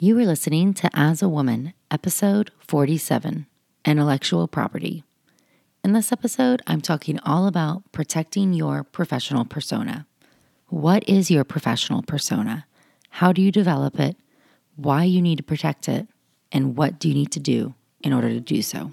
You are listening to As a Woman, episode 47 Intellectual Property. In this episode, I'm talking all about protecting your professional persona. What is your professional persona? How do you develop it? Why you need to protect it? And what do you need to do in order to do so?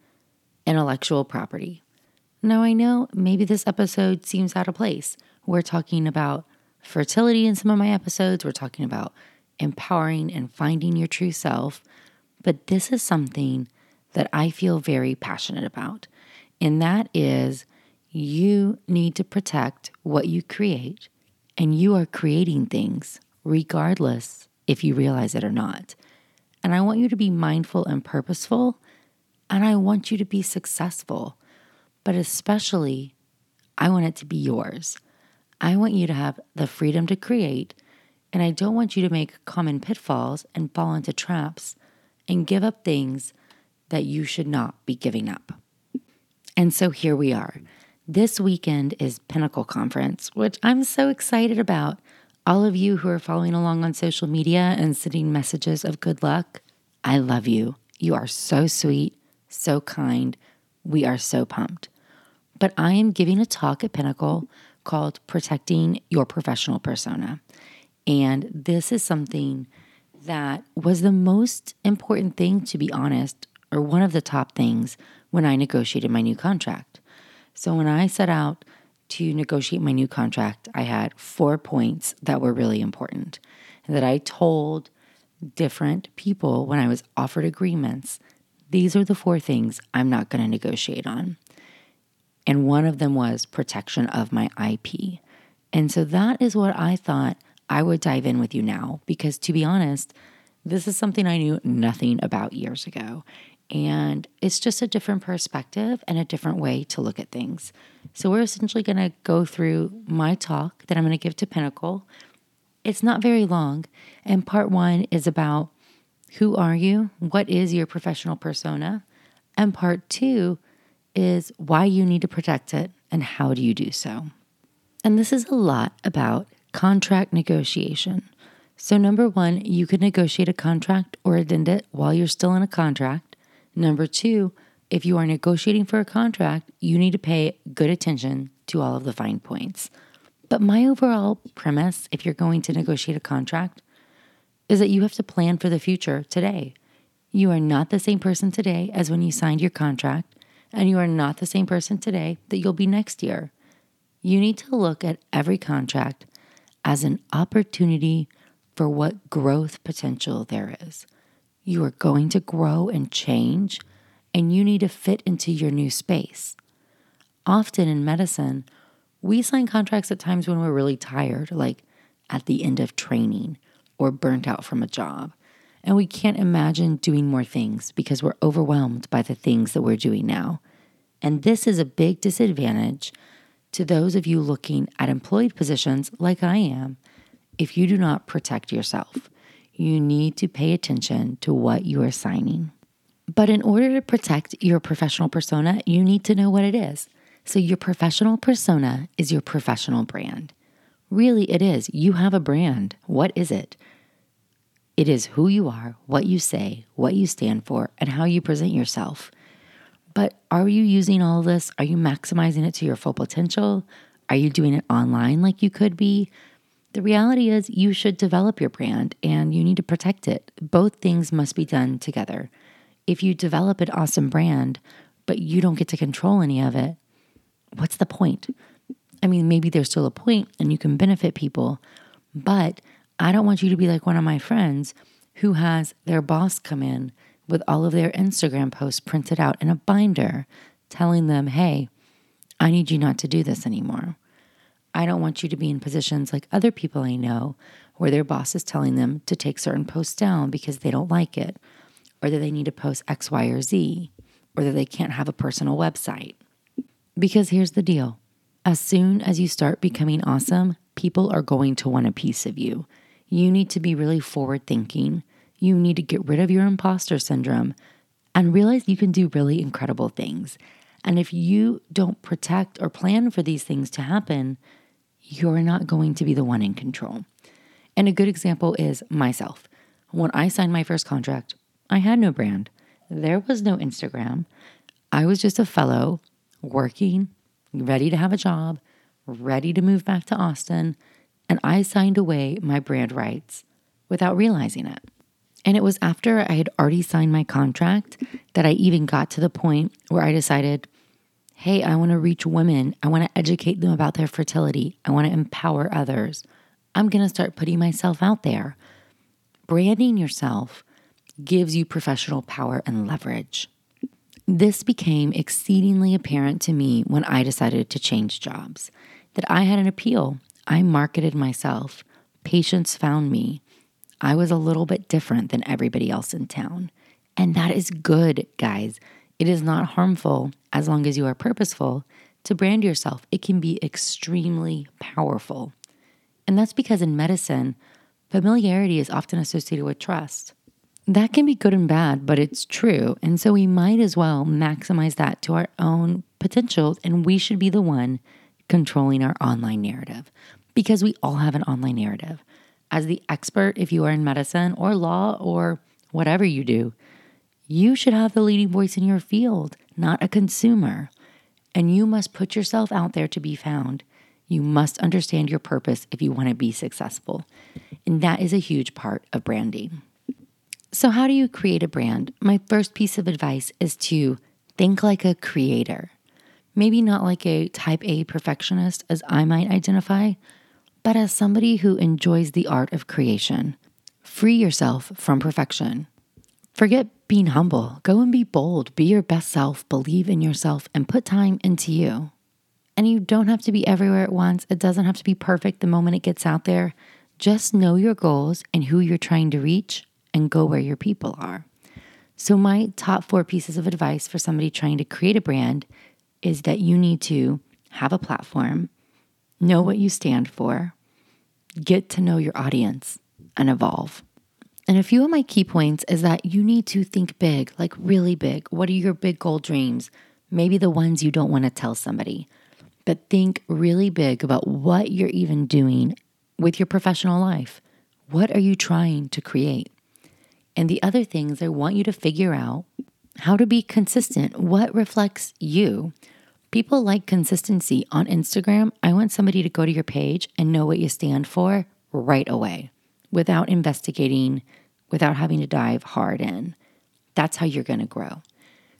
intellectual property. Now, I know maybe this episode seems out of place. We're talking about fertility in some of my episodes, we're talking about empowering and finding your true self, but this is something that I feel very passionate about, and that is you need to protect what you create, and you are creating things regardless if you realize it or not. And I want you to be mindful and purposeful and I want you to be successful, but especially, I want it to be yours. I want you to have the freedom to create, and I don't want you to make common pitfalls and fall into traps and give up things that you should not be giving up. And so here we are. This weekend is Pinnacle Conference, which I'm so excited about. All of you who are following along on social media and sending messages of good luck, I love you. You are so sweet so kind. We are so pumped. But I am giving a talk at Pinnacle called Protecting Your Professional Persona. And this is something that was the most important thing, to be honest, or one of the top things when I negotiated my new contract. So when I set out to negotiate my new contract, I had four points that were really important that I told different people when I was offered agreements these are the four things I'm not going to negotiate on. And one of them was protection of my IP. And so that is what I thought I would dive in with you now, because to be honest, this is something I knew nothing about years ago. And it's just a different perspective and a different way to look at things. So, we're essentially going to go through my talk that I'm going to give to Pinnacle. It's not very long. And part one is about who are you? What is your professional persona? And part two is why you need to protect it and how do you do so. And this is a lot about contract negotiation. So, number one, you can negotiate a contract or addend it while you're still in a contract. Number two, if you are negotiating for a contract, you need to pay good attention to all of the fine points. But my overall premise, if you're going to negotiate a contract, is that you have to plan for the future today. You are not the same person today as when you signed your contract, and you are not the same person today that you'll be next year. You need to look at every contract as an opportunity for what growth potential there is. You are going to grow and change, and you need to fit into your new space. Often in medicine, we sign contracts at times when we're really tired, like at the end of training or burnt out from a job. And we can't imagine doing more things because we're overwhelmed by the things that we're doing now. And this is a big disadvantage to those of you looking at employed positions like I am if you do not protect yourself. You need to pay attention to what you are signing. But in order to protect your professional persona, you need to know what it is. So, your professional persona is your professional brand. Really, it is. You have a brand. What is it? It is who you are, what you say, what you stand for, and how you present yourself. But are you using all this? Are you maximizing it to your full potential? Are you doing it online like you could be? The reality is, you should develop your brand and you need to protect it. Both things must be done together. If you develop an awesome brand, but you don't get to control any of it, what's the point? I mean, maybe there's still a point and you can benefit people, but I don't want you to be like one of my friends who has their boss come in with all of their Instagram posts printed out in a binder telling them, hey, I need you not to do this anymore. I don't want you to be in positions like other people I know where their boss is telling them to take certain posts down because they don't like it, or that they need to post X, Y, or Z, or that they can't have a personal website. Because here's the deal as soon as you start becoming awesome, people are going to want a piece of you. You need to be really forward thinking. You need to get rid of your imposter syndrome and realize you can do really incredible things. And if you don't protect or plan for these things to happen, you're not going to be the one in control. And a good example is myself. When I signed my first contract, I had no brand. There was no Instagram. I was just a fellow working, ready to have a job, ready to move back to Austin, and I signed away my brand rights without realizing it. And it was after I had already signed my contract that I even got to the point where I decided hey, I want to reach women. I want to educate them about their fertility. I want to empower others. I'm to start putting myself out there. Branding yourself gives you professional power and leverage. This became exceedingly apparent to me when I decided to change jobs, that I had an appeal. I marketed myself. Patients found me. I was a little bit different than everybody else in town. And that is good, guys. It is not harmful as long as you are purposeful to brand yourself. It can be extremely powerful. And that's because in medicine, familiarity is often associated with trust. That can be good and bad, but it's true. And so we might as well maximize that to our own potentials, and we should be the one controlling our online narrative because we all have an online narrative. As the expert, if you are in medicine or law or whatever you do, you should have the leading voice in your field, not a consumer. And you must put yourself out there to be found. You must understand your purpose if you want to be successful. And that is a huge part of branding. So, how do you create a brand? My first piece of advice is to think like a creator. Maybe not like a type A perfectionist, as I might identify, but as somebody who enjoys the art of creation. Free yourself from perfection. Forget being humble. Go and be bold. Be your best self. Believe in yourself and put time into you. And you don't have to be everywhere at once. It doesn't have to be perfect the moment it gets out there. Just know your goals and who you're trying to reach and go where your people are. So, my top four pieces of advice for somebody trying to create a brand is that you need to have a platform, know what you stand for, get to know your audience, and evolve. And a few of my key points is that you need to think big, like really big. What are your big goal dreams? Maybe the ones you don't want to tell somebody, but think really big about what you're even doing with your professional life. What are you trying to create? And the other things I want you to figure out how to be consistent. What reflects you? People like consistency on Instagram. I want somebody to go to your page and know what you stand for right away without investigating without having to dive hard in. That's how you're going to grow.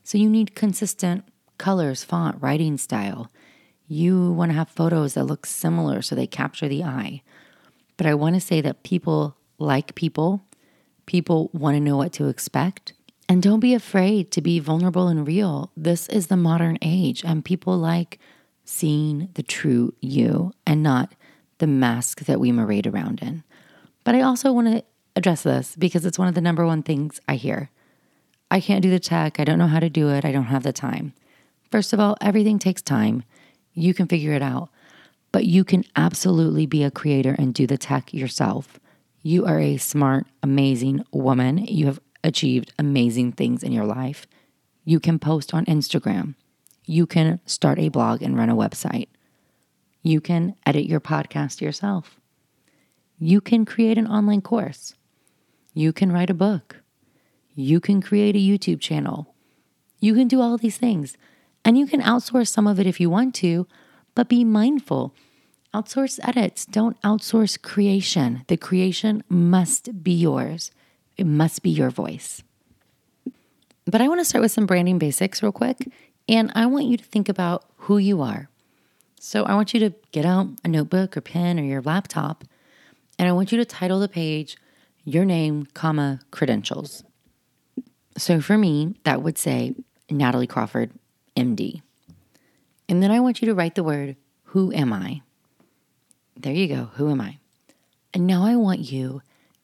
So you need consistent colors, font, writing style. You want to have photos that look similar so they capture the eye. But I want to say that people like people, people want to know what to expect. And don't be afraid to be vulnerable and real. This is the modern age, and people like seeing the true you and not the mask that we marade around in. But I also want to address this because it's one of the number one things I hear. I can't do the tech. I don't know how to do it. I don't have the time. First of all, everything takes time. You can figure it out, but you can absolutely be a creator and do the tech yourself. You are a smart, amazing woman. You have achieved amazing things in your life. You can post on Instagram. You can start a blog and run a website. You can edit your podcast yourself. You can create an online course. You can write a book. You can create a YouTube channel. You can do all these things. And you can outsource some of it if you want to, but be mindful. Outsource edits. Don't outsource creation. The creation must be yours, it must be your voice. But I want to start with some branding basics real quick. And I want you to think about who you are. So I want you to get out a notebook or pen or your laptop, and I want you to title the page your name, comma, credentials. So for me, that would say Natalie Crawford, MD. And then I want you to write the word, Who am I? There you go. Who am I? And now I want you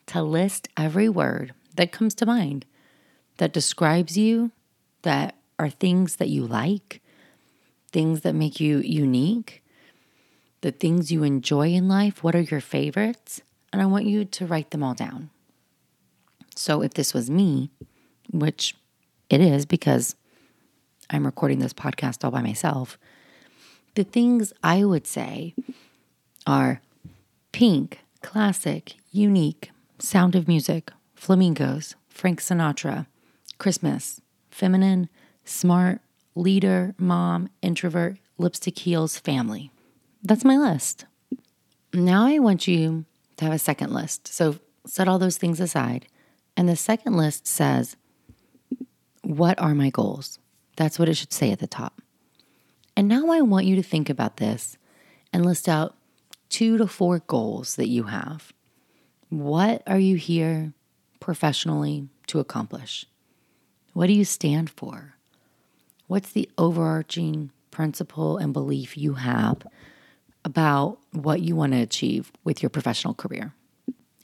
to list every word that comes to mind that describes you, that are things that you like, things that make you unique, the things you enjoy in life. What are your favorites? And I want you to write them all down. So if this was me, which it is because I'm recording this podcast all by myself, the things I would say are pink, classic, unique, sound of music, flamingos, Frank Sinatra, Christmas, feminine, smart, leader, mom, introvert, lipstick heels, family. That's my list. Now I want you to have a second list. So set all those things aside. And the second list says, What are my goals? That's what it should say at the top. And now I want you to think about this and list out two to four goals that you have. What are you here professionally to accomplish? What do you stand for? What's the overarching principle and belief you have about what you want to achieve with your professional career?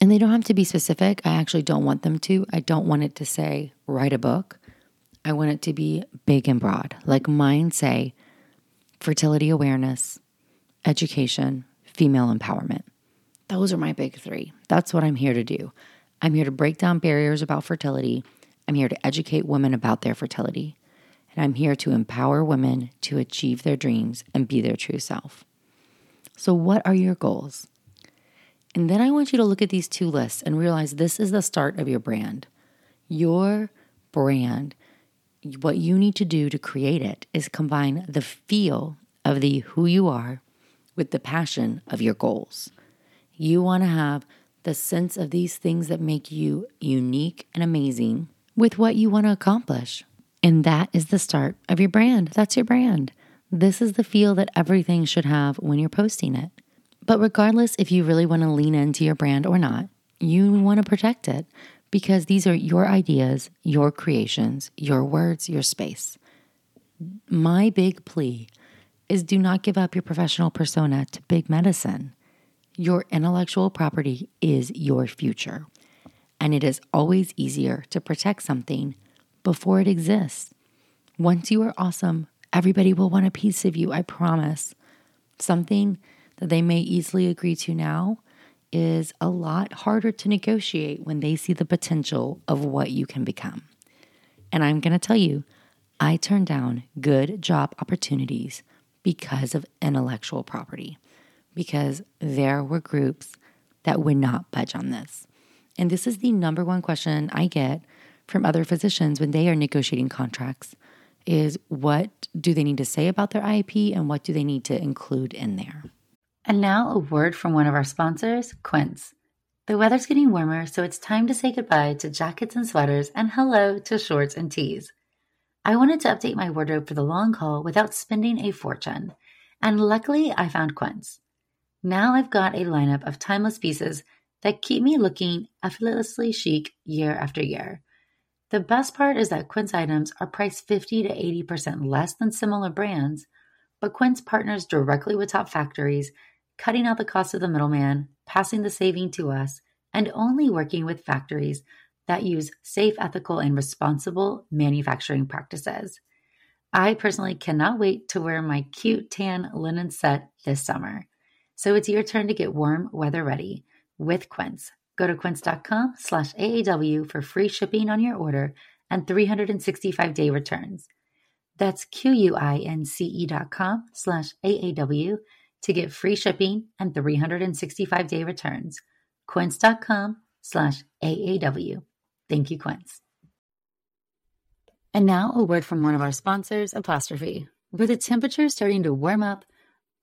And they don't have to be specific. I actually don't want them to. I don't want it to say, write a book. I want it to be big and broad. Like mine say, fertility awareness, education, female empowerment. Those are my big three. That's what I'm here to do. I'm here to break down barriers about fertility. I'm here to educate women about their fertility. And I'm here to empower women to achieve their dreams and be their true self. So, what are your goals? And then I want you to look at these two lists and realize this is the start of your brand. Your brand, what you need to do to create it is combine the feel of the who you are with the passion of your goals. You want to have the sense of these things that make you unique and amazing with what you want to accomplish. And that is the start of your brand. That's your brand. This is the feel that everything should have when you're posting it. But regardless if you really want to lean into your brand or not, you want to protect it because these are your ideas, your creations, your words, your space. My big plea is do not give up your professional persona to big medicine. Your intellectual property is your future, and it is always easier to protect something before it exists. Once you are awesome, everybody will want a piece of you, I promise. Something that they may easily agree to now is a lot harder to negotiate when they see the potential of what you can become. And I'm going to tell you, I turn down good job opportunities because of intellectual property, because there were groups that would not budge on this. And this is the number one question I get from other physicians when they are negotiating contracts is what do they need to say about their IEP and what do they need to include in there? And now a word from one of our sponsors, Quince. The weather's getting warmer, so it's time to say goodbye to jackets and sweaters and hello to shorts and tees. I wanted to update my wardrobe for the long haul without spending a fortune, and luckily I found Quince. Now I've got a lineup of timeless pieces that keep me looking effortlessly chic year after year. The best part is that Quince items are priced 50 to 80% less than similar brands, but Quince partners directly with top factories, cutting out the cost of the middleman, passing the saving to us, and only working with factories that use safe, ethical, and responsible manufacturing practices. I personally cannot wait to wear my cute tan linen set this summer. So it's your turn to get warm weather ready with Quince. Go to quince.com slash AAW for free shipping on your order and 365 day returns. That's Q-U-I-N-C-E dot com slash AAW to get free shipping and 365 day returns. Quince.com slash AAW. Thank you, Quince. And now a word from one of our sponsors, Apostrophe. With the temperature starting to warm up,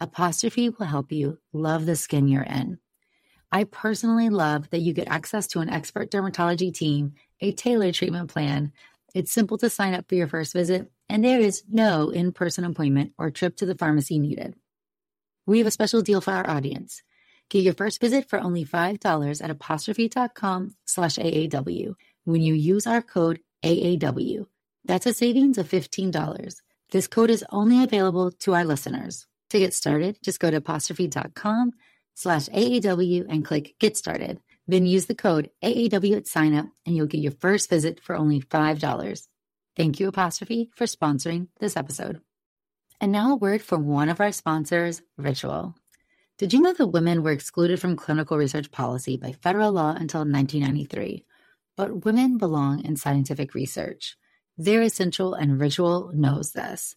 Apostrophe will help you love the skin you're in. I personally love that you get access to an expert dermatology team, a tailored treatment plan. It's simple to sign up for your first visit, and there is no in person appointment or trip to the pharmacy needed. We have a special deal for our audience. Get your first visit for only $5 at apostrophe.com slash AAW when you use our code AAW. That's a savings of $15. This code is only available to our listeners. To get started, just go to apostrophe.com slash AAW and click Get Started. Then use the code AAW at signup and you'll get your first visit for only $5. Thank you, Apostrophe, for sponsoring this episode. And now a word from one of our sponsors, Ritual. Did you know that women were excluded from clinical research policy by federal law until 1993? But women belong in scientific research. They're essential, and Ritual knows this.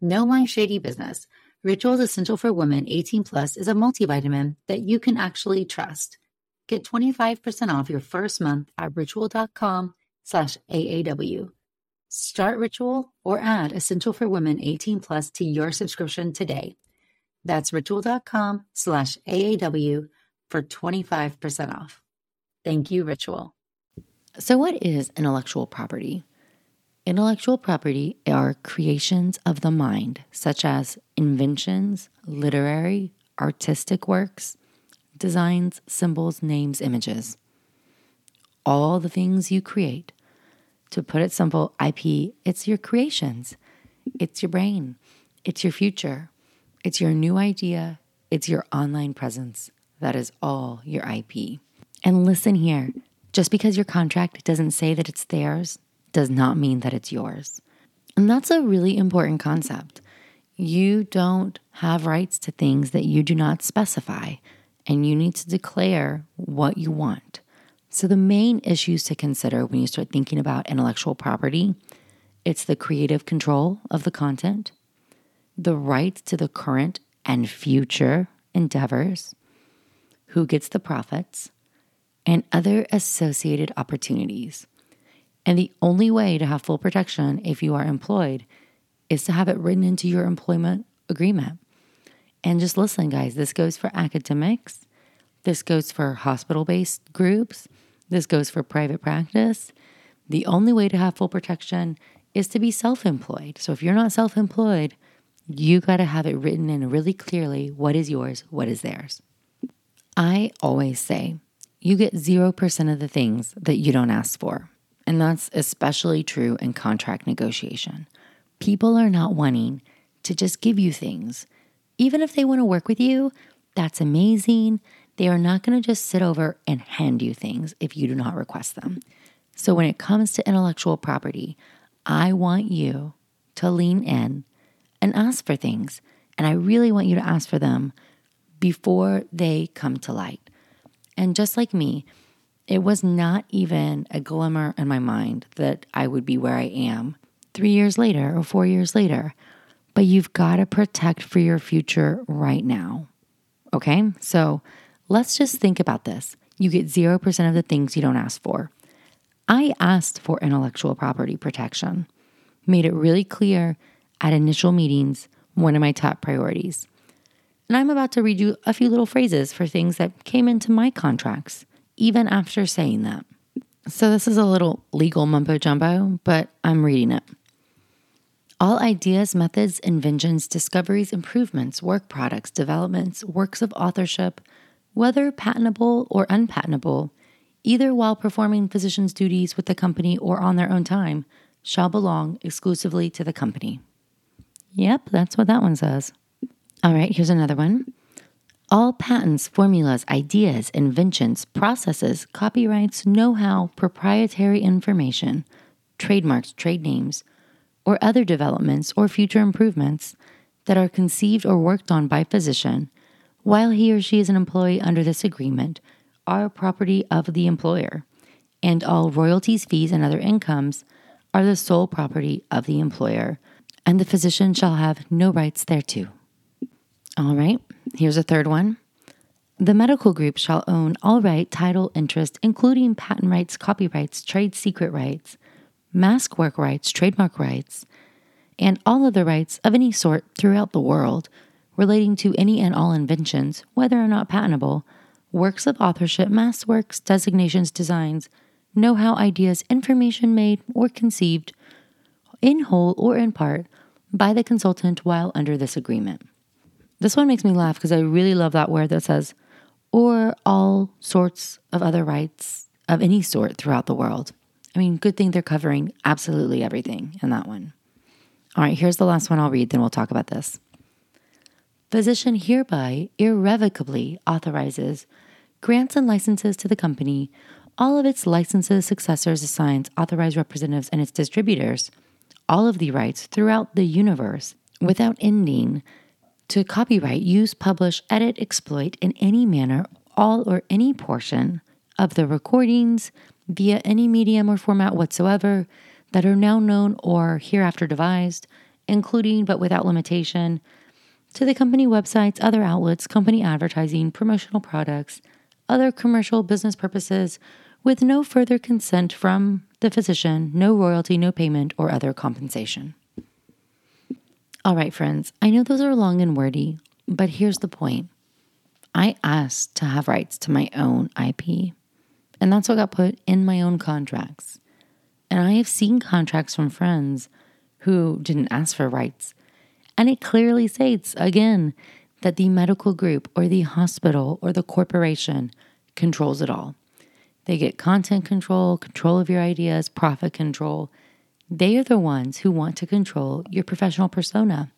No my shady business. Ritual's Essential for Women 18 Plus is a multivitamin that you can actually trust. Get 25% off your first month at ritual.com slash AAW. Start Ritual or add Essential for Women 18 Plus to your subscription today. That's ritual.com slash AAW for 25% off. Thank you, Ritual. So, what is intellectual property? Intellectual property are creations of the mind, such as inventions, literary, artistic works, designs, symbols, names, images. All the things you create. To put it simple, IP, it's your creations, it's your brain, it's your future, it's your new idea, it's your online presence. That is all your IP. And listen here just because your contract doesn't say that it's theirs does not mean that it's yours. And that's a really important concept. You don't have rights to things that you do not specify, and you need to declare what you want. So the main issues to consider when you start thinking about intellectual property, it's the creative control of the content, the rights to the current and future endeavors, who gets the profits, and other associated opportunities. And the only way to have full protection if you are employed is to have it written into your employment agreement. And just listen, guys, this goes for academics, this goes for hospital based groups, this goes for private practice. The only way to have full protection is to be self employed. So if you're not self employed, you got to have it written in really clearly what is yours, what is theirs. I always say you get 0% of the things that you don't ask for. And that's especially true in contract negotiation. People are not wanting to just give you things. Even if they want to work with you, that's amazing. They are not going to just sit over and hand you things if you do not request them. So, when it comes to intellectual property, I want you to lean in and ask for things. And I really want you to ask for them before they come to light. And just like me, it was not even a glimmer in my mind that I would be where I am three years later or four years later. But you've got to protect for your future right now. Okay? So let's just think about this. You get 0% of the things you don't ask for. I asked for intellectual property protection, made it really clear at initial meetings, one of my top priorities. And I'm about to read you a few little phrases for things that came into my contracts even after saying that. So, this is a little legal mumbo jumbo, but I'm reading it. All ideas, methods, inventions, discoveries, improvements, work products, developments, works of authorship, whether patentable or unpatentable, either while performing physician's duties with the company or on their own time, shall belong exclusively to the company. Yep, that's what that one says. All right, here's another one. All patents, formulas, ideas, inventions, processes, copyrights, know how, proprietary information, trademarks, trade names, or other developments or future improvements that are conceived or worked on by physician while he or she is an employee under this agreement are property of the employer, and all royalties, fees, and other incomes are the sole property of the employer, and the physician shall have no rights thereto. All right, here's a third one. The medical group shall own all right, title, interest, including patent rights, copyrights, trade secret rights, mask work rights, trademark rights, and all other rights of any sort throughout the world relating to any and all inventions, whether or not patentable, works of authorship, mask works, designations, designs, know how ideas, information made or conceived, in whole or in part, by the consultant while under this agreement. This one makes me laugh because I really love that word that says, or all sorts of other rights of any sort throughout the world. I mean, good thing they're covering absolutely everything in that one. All right, here's the last one I'll read, then we'll talk about this. Physician hereby irrevocably authorizes, grants, and licenses to the company all of its licenses, successors, assigns, authorized representatives, and its distributors all of the rights throughout the universe without ending to copyright, use, publish, edit, exploit in any manner all or any portion of the recordings, via any medium or format whatsoever that are now known or hereafter devised, including but without limitation, to the company websites, other outlets, company advertising, promotional products, other commercial business purposes, with no further consent from the physician, no royalty, no payment, or other compensation. All right, friends, I know those are long and wordy, but here's the point. I asked to have rights to my own IP. And that's what got put in my own contracts. And I have seen contracts from friends who didn't ask for rights. And it clearly states, again, that the medical group or the hospital or the corporation controls it all. They get content control, control of your ideas, profit control. They are the ones who want to control your professional persona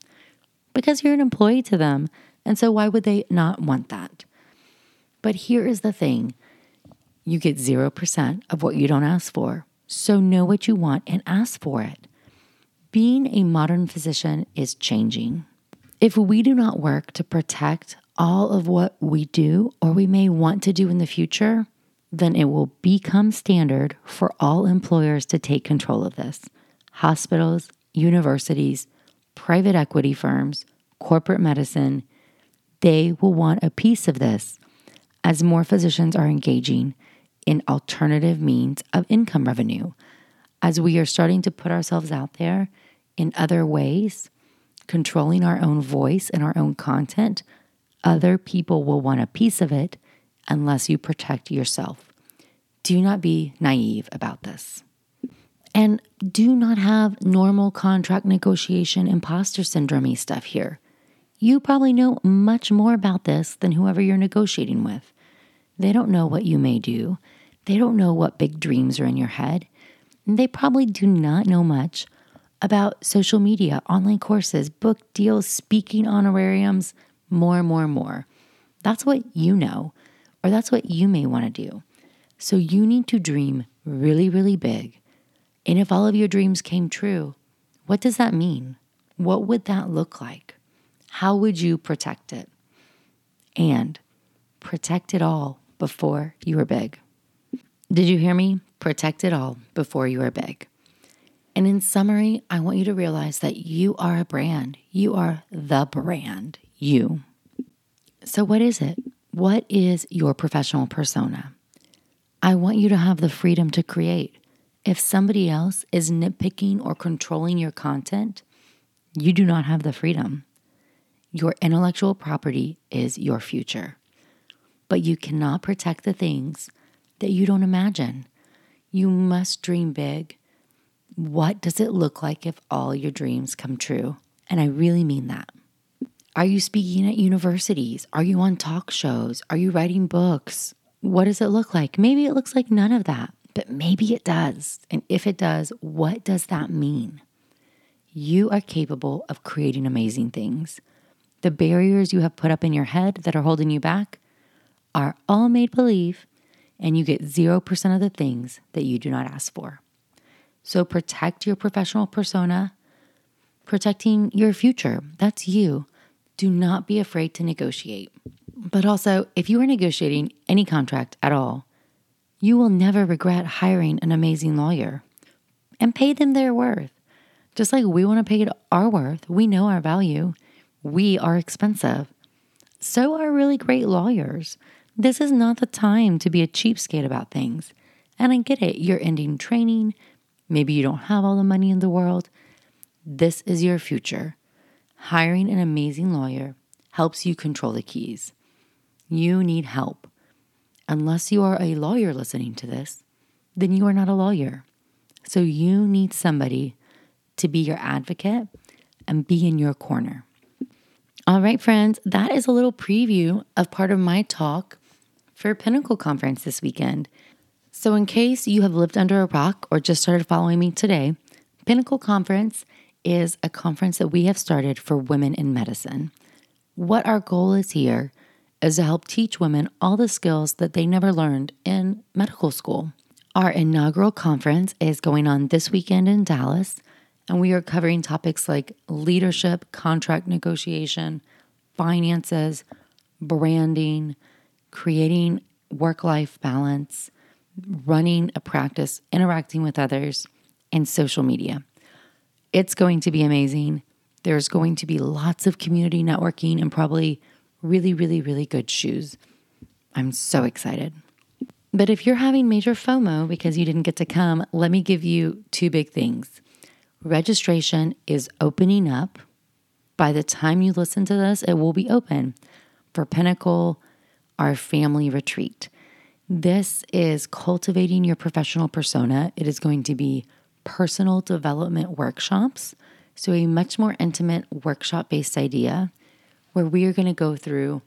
because you're an employee to them. And so, why would they not want that? But here is the thing you get 0% of what you don't ask for. So know what you want and ask for it. Being a modern physician is changing. If we do not work to protect all of what we do or we may want to do in the future, then it will become standard for all employers to take control of this. Hospitals, universities, private equity firms, corporate medicine, they will want a piece of this as more physicians are engaging in alternative means of income revenue. As we are starting to put ourselves out there in other ways, controlling our own voice and our own content, other people will want a piece of it unless you protect yourself. Do not be naive about this. And do not have normal contract negotiation imposter syndrome stuff here. You probably know much more about this than whoever you're negotiating with. They don't know what you may do. They don't know what big dreams are in your head. They probably do not know much about social media, online courses, book deals, speaking honorariums, more, more, more. That's what you know, or that's what you may want to do. So you need to dream really, really big. And if all of your dreams came true, what does that mean? What would that look like? How would you protect it? And protect it all before you are big. Did you hear me? Protect it all before you are big. And in summary, I want you to realize that you are a brand. You are the brand, you. So, what is it? What is your professional persona? I want you to have the freedom to create. If somebody else is nitpicking or controlling your content, you do not have the freedom. Your intellectual property is your future. But you cannot protect the things that you don't imagine. You must dream big. What does it look like if all your dreams come true? And I really mean that. Are you speaking at universities? Are you on talk shows? Are you writing books? What does it look like? Maybe it looks like none of that, but maybe it does. And if it does, what does that mean? You are capable of creating amazing things. The barriers you have put up in your head that are holding you back are all made believe, and you get 0% of the things that you do not ask for. So protect your professional persona, protecting your future. That's you. Do not be afraid to negotiate. But also, if you are negotiating any contract at all, you will never regret hiring an amazing lawyer and pay them their worth. Just like we want to pay our worth, we know our value, we are expensive. So are really great lawyers. This is not the time to be a cheapskate about things. And I get it, you're ending training, Maybe you don't have all the money in the world. This is your future. Hiring an amazing lawyer helps you control the keys. You need help. Unless you are a lawyer listening to this, then you are not a lawyer. So you need somebody to be your advocate and be in your corner. All right, friends, that is a little preview of part of my talk for Pinnacle Conference this weekend. So, in case you have lived under a rock or just started following me today, Pinnacle Conference is a conference that we have started for women in medicine. What our goal is here is to help teach women all the skills that they never learned in medical school. Our inaugural conference is going on this weekend in Dallas, and we are covering topics like leadership, contract negotiation, finances, branding, creating work life balance running a practice, interacting with others, and social media. It's going to be amazing. There's going to be lots of community networking and probably really, really, really good shoes. I'm so excited. But if you're having major FOMO because you didn't get to come, let me give you two big things. Registration is opening up. By the time you listen to this, it will be open for Pinnacle, our family retreat. This is cultivating your professional persona. It is going to be personal development workshops. So, a much more intimate workshop based idea where we are going to go through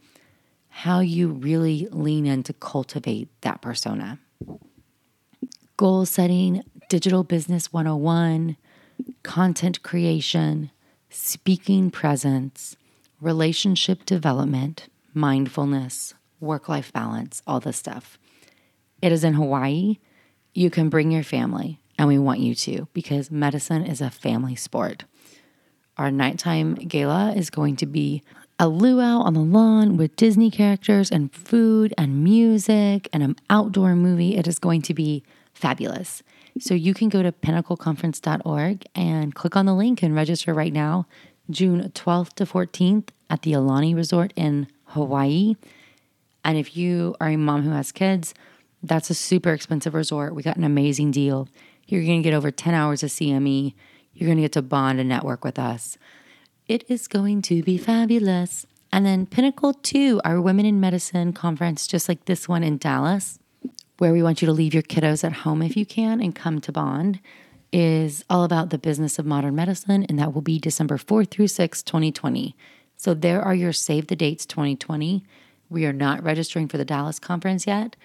how you really lean in to cultivate that persona. Goal setting, digital business 101, content creation, speaking presence, relationship development, mindfulness, work life balance, all this stuff. It is in Hawaii. You can bring your family, and we want you to because medicine is a family sport. Our nighttime gala is going to be a luau on the lawn with Disney characters and food and music and an outdoor movie. It is going to be fabulous. So you can go to pinnacleconference.org and click on the link and register right now, June 12th to 14th at the Aulani Resort in Hawaii. And if you are a mom who has kids, that's a super expensive resort. We got an amazing deal. You're going to get over 10 hours of CME. You're going to get to bond and network with us. It is going to be fabulous. And then Pinnacle 2, our Women in Medicine conference, just like this one in Dallas, where we want you to leave your kiddos at home if you can and come to bond, is all about the business of modern medicine. And that will be December 4th through 6th, 2020. So there are your save the dates 2020. We are not registering for the Dallas conference yet.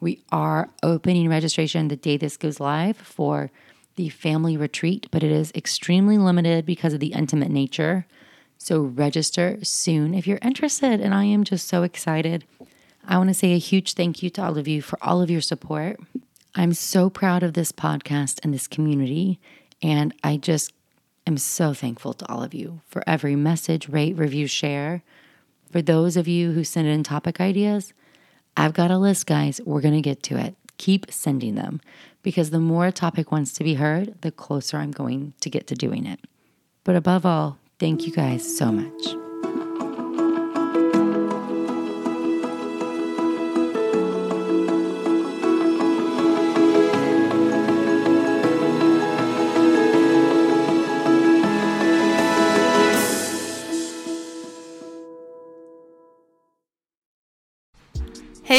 We are opening registration the day this goes live for the family retreat, but it is extremely limited because of the intimate nature. So register soon if you're interested. And I am just so excited. I want to say a huge thank you to all of you for all of your support. I'm so proud of this podcast and this community. And I just am so thankful to all of you for every message, rate, review, share. For those of you who send in topic ideas, I've got a list, guys. We're going to get to it. Keep sending them because the more a topic wants to be heard, the closer I'm going to get to doing it. But above all, thank you guys so much.